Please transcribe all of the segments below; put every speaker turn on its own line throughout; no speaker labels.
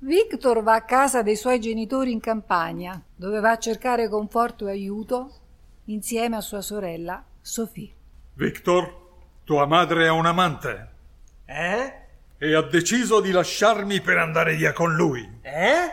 Victor va a casa dei suoi genitori in campagna, dove va a cercare conforto e aiuto insieme a sua sorella Sophie.
Victor, tua madre ha un amante.
Eh?
E ha deciso di lasciarmi per andare via con lui.
Eh?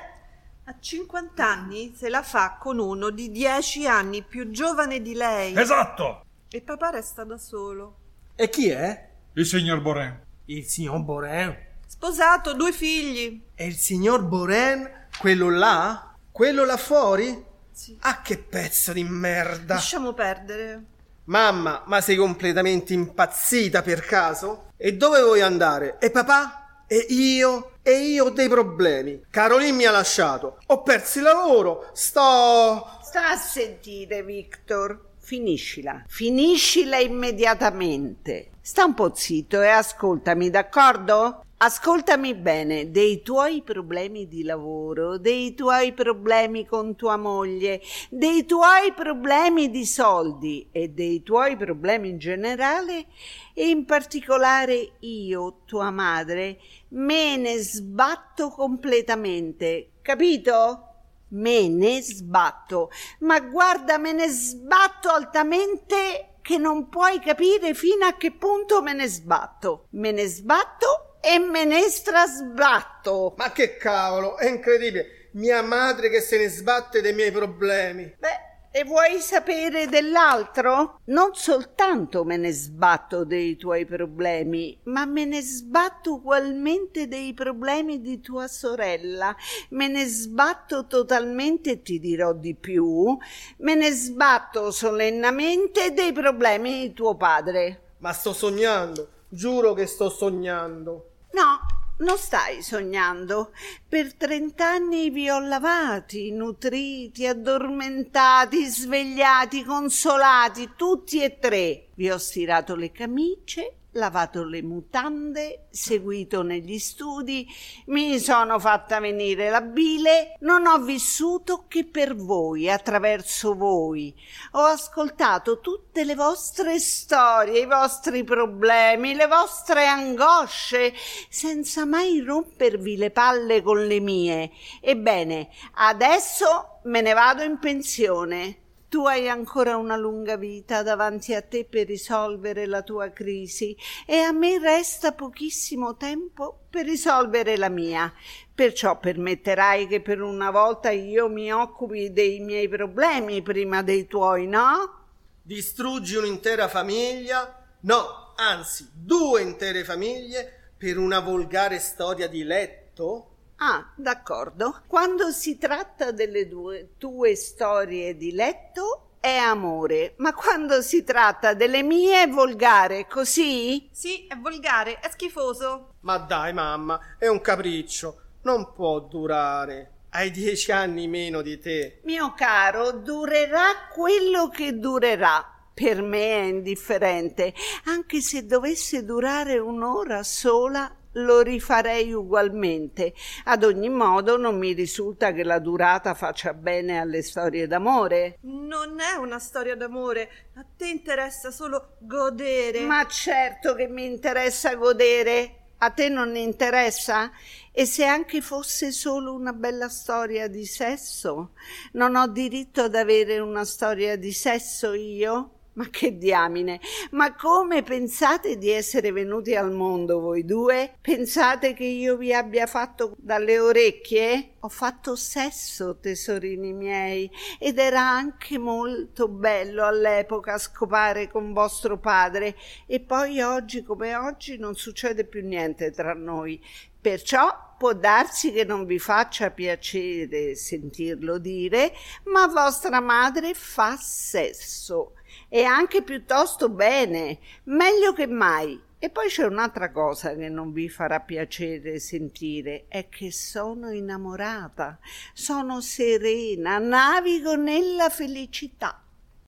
A 50 anni se la fa con uno di 10 anni più giovane di lei.
Esatto!
E papà resta da solo.
E chi è?
Il signor Boren.
Il signor Boren?
Sposato, due figli.
E il signor Boren, quello là? Quello là fuori?
Sì.
Ah, che pezzo di merda!
Lasciamo perdere.
Mamma, ma sei completamente impazzita per caso? E dove vuoi andare? E papà? E io? E io ho dei problemi. Caroline mi ha lasciato. Ho perso il lavoro. Sto.
Sta a sentire, Victor. Finiscila. Finiscila immediatamente. Sta un po' zitto e ascoltami, d'accordo? Ascoltami bene, dei tuoi problemi di lavoro, dei tuoi problemi con tua moglie, dei tuoi problemi di soldi e dei tuoi problemi in generale e in particolare io, tua madre, me ne sbatto completamente, capito? Me ne sbatto, ma guarda, me ne sbatto altamente che non puoi capire fino a che punto me ne sbatto. Me ne sbatto e me ne strasbatto.
Ma che cavolo, è incredibile. Mia madre che se ne sbatte dei miei problemi.
Beh, e vuoi sapere dell'altro? Non soltanto me ne sbatto dei tuoi problemi, ma me ne sbatto ugualmente dei problemi di tua sorella. Me ne sbatto totalmente ti dirò di più. Me ne sbatto solennamente dei problemi di tuo padre.
Ma sto sognando, giuro che sto sognando.
No, non stai sognando. Per trent'anni vi ho lavati, nutriti, addormentati, svegliati, consolati, tutti e tre. Vi ho stirato le camicie, lavato le mutande, seguito negli studi, mi sono fatta venire la bile, non ho vissuto che per voi, attraverso voi. Ho ascoltato tutte le vostre storie, i vostri problemi, le vostre angosce, senza mai rompervi le palle con le mie. Ebbene, adesso me ne vado in pensione. Tu hai ancora una lunga vita davanti a te per risolvere la tua crisi e a me resta pochissimo tempo per risolvere la mia. Perciò permetterai che per una volta io mi occupi dei miei problemi prima dei tuoi, no?
Distruggi un'intera famiglia? No, anzi, due intere famiglie per una volgare storia di letto?
Ah, d'accordo. Quando si tratta delle due tue storie di letto è amore, ma quando si tratta delle mie è volgare, così?
Sì, è volgare, è schifoso.
Ma dai, mamma, è un capriccio. Non può durare. Hai dieci anni meno di te.
Mio caro, durerà quello che durerà. Per me è indifferente, anche se dovesse durare un'ora sola lo rifarei ugualmente. Ad ogni modo non mi risulta che la durata faccia bene alle storie d'amore.
Non è una storia d'amore, a te interessa solo godere.
Ma certo che mi interessa godere. A te non interessa? E se anche fosse solo una bella storia di sesso? Non ho diritto ad avere una storia di sesso io? Ma che diamine! Ma come pensate di essere venuti al mondo voi due? Pensate che io vi abbia fatto dalle orecchie? Ho fatto sesso, tesorini miei, ed era anche molto bello all'epoca scopare con vostro padre. E poi oggi come oggi non succede più niente tra noi. Perciò può darsi che non vi faccia piacere sentirlo dire, ma vostra madre fa sesso e anche piuttosto bene, meglio che mai. E poi c'è un'altra cosa che non vi farà piacere sentire, è che sono innamorata, sono serena, navigo nella felicità.